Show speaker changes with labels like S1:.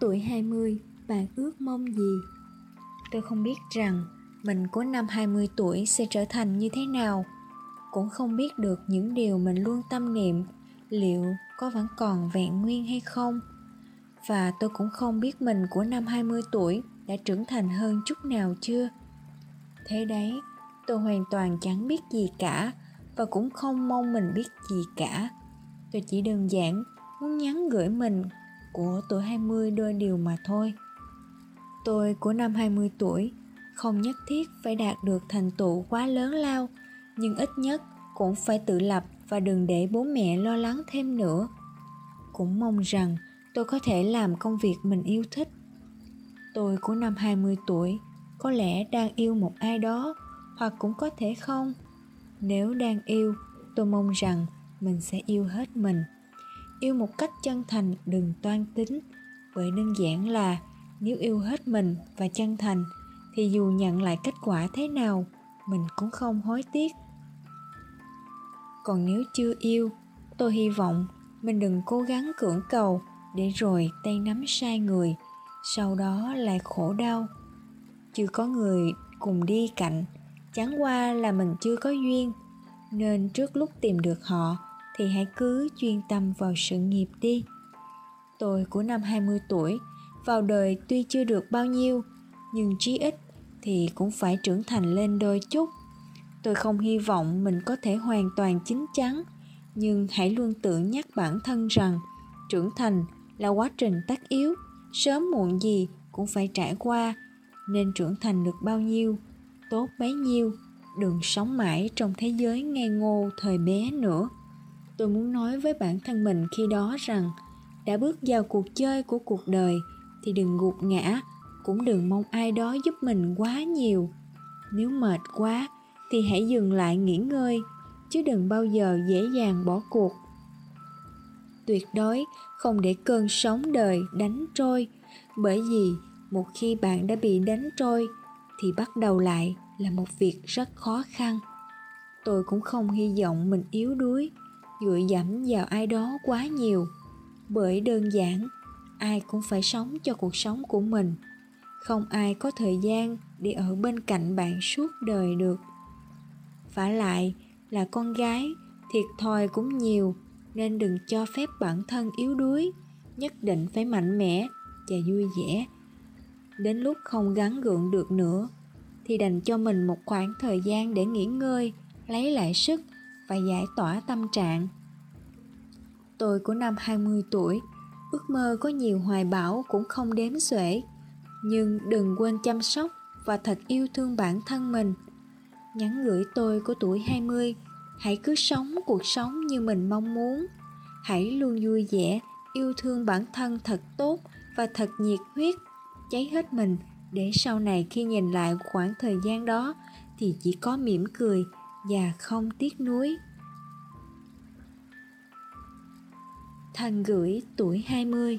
S1: tuổi 20, bạn ước mong gì? Tôi không biết rằng mình của năm 20 tuổi sẽ trở thành như thế nào. Cũng không biết được những điều mình luôn tâm niệm liệu có vẫn còn vẹn nguyên hay không. Và tôi cũng không biết mình của năm 20 tuổi đã trưởng thành hơn chút nào chưa. Thế đấy, tôi hoàn toàn chẳng biết gì cả và cũng không mong mình biết gì cả. Tôi chỉ đơn giản muốn nhắn gửi mình của tuổi 20 đôi điều mà thôi. Tôi của năm 20 tuổi không nhất thiết phải đạt được thành tựu quá lớn lao, nhưng ít nhất cũng phải tự lập và đừng để bố mẹ lo lắng thêm nữa. Cũng mong rằng tôi có thể làm công việc mình yêu thích. Tôi của năm 20 tuổi có lẽ đang yêu một ai đó hoặc cũng có thể không. Nếu đang yêu, tôi mong rằng mình sẽ yêu hết mình yêu một cách chân thành, đừng toan tính. Vậy đơn giản là, nếu yêu hết mình và chân thành, thì dù nhận lại kết quả thế nào, mình cũng không hối tiếc. Còn nếu chưa yêu, tôi hy vọng mình đừng cố gắng cưỡng cầu để rồi tay nắm sai người, sau đó lại khổ đau. Chưa có người cùng đi cạnh, chẳng qua là mình chưa có duyên, nên trước lúc tìm được họ thì hãy cứ chuyên tâm vào sự nghiệp đi. Tôi của năm 20 tuổi, vào đời tuy chưa được bao nhiêu, nhưng chí ít thì cũng phải trưởng thành lên đôi chút. Tôi không hy vọng mình có thể hoàn toàn chín chắn, nhưng hãy luôn tự nhắc bản thân rằng trưởng thành là quá trình tất yếu, sớm muộn gì cũng phải trải qua, nên trưởng thành được bao nhiêu, tốt bấy nhiêu, đừng sống mãi trong thế giới ngây ngô thời bé nữa tôi muốn nói với bản thân mình khi đó rằng, đã bước vào cuộc chơi của cuộc đời thì đừng gục ngã, cũng đừng mong ai đó giúp mình quá nhiều. Nếu mệt quá thì hãy dừng lại nghỉ ngơi, chứ đừng bao giờ dễ dàng bỏ cuộc. Tuyệt đối không để cơn sóng đời đánh trôi, bởi vì một khi bạn đã bị đánh trôi thì bắt đầu lại là một việc rất khó khăn. Tôi cũng không hy vọng mình yếu đuối dựa dẫm vào ai đó quá nhiều. Bởi đơn giản, ai cũng phải sống cho cuộc sống của mình. Không ai có thời gian để ở bên cạnh bạn suốt đời được. Vả lại là con gái thiệt thòi cũng nhiều, nên đừng cho phép bản thân yếu đuối, nhất định phải mạnh mẽ và vui vẻ. Đến lúc không gắn gượng được nữa, thì dành cho mình một khoảng thời gian để nghỉ ngơi, lấy lại sức và giải tỏa tâm trạng. Tôi của năm 20 tuổi, ước mơ có nhiều hoài bão cũng không đếm xuể, nhưng đừng quên chăm sóc và thật yêu thương bản thân mình. Nhắn gửi tôi của tuổi 20, hãy cứ sống cuộc sống như mình mong muốn. Hãy luôn vui vẻ, yêu thương bản thân thật tốt và thật nhiệt huyết, cháy hết mình để sau này khi nhìn lại khoảng thời gian đó thì chỉ có mỉm cười và không tiếc nuối. Thần gửi tuổi 20